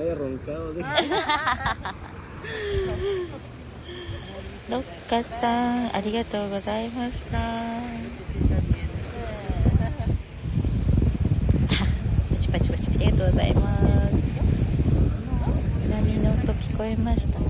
no haya roncado. De... ロッカさん、ありがとうございました。パチパチパチありがとうございます。波の音聞こえました。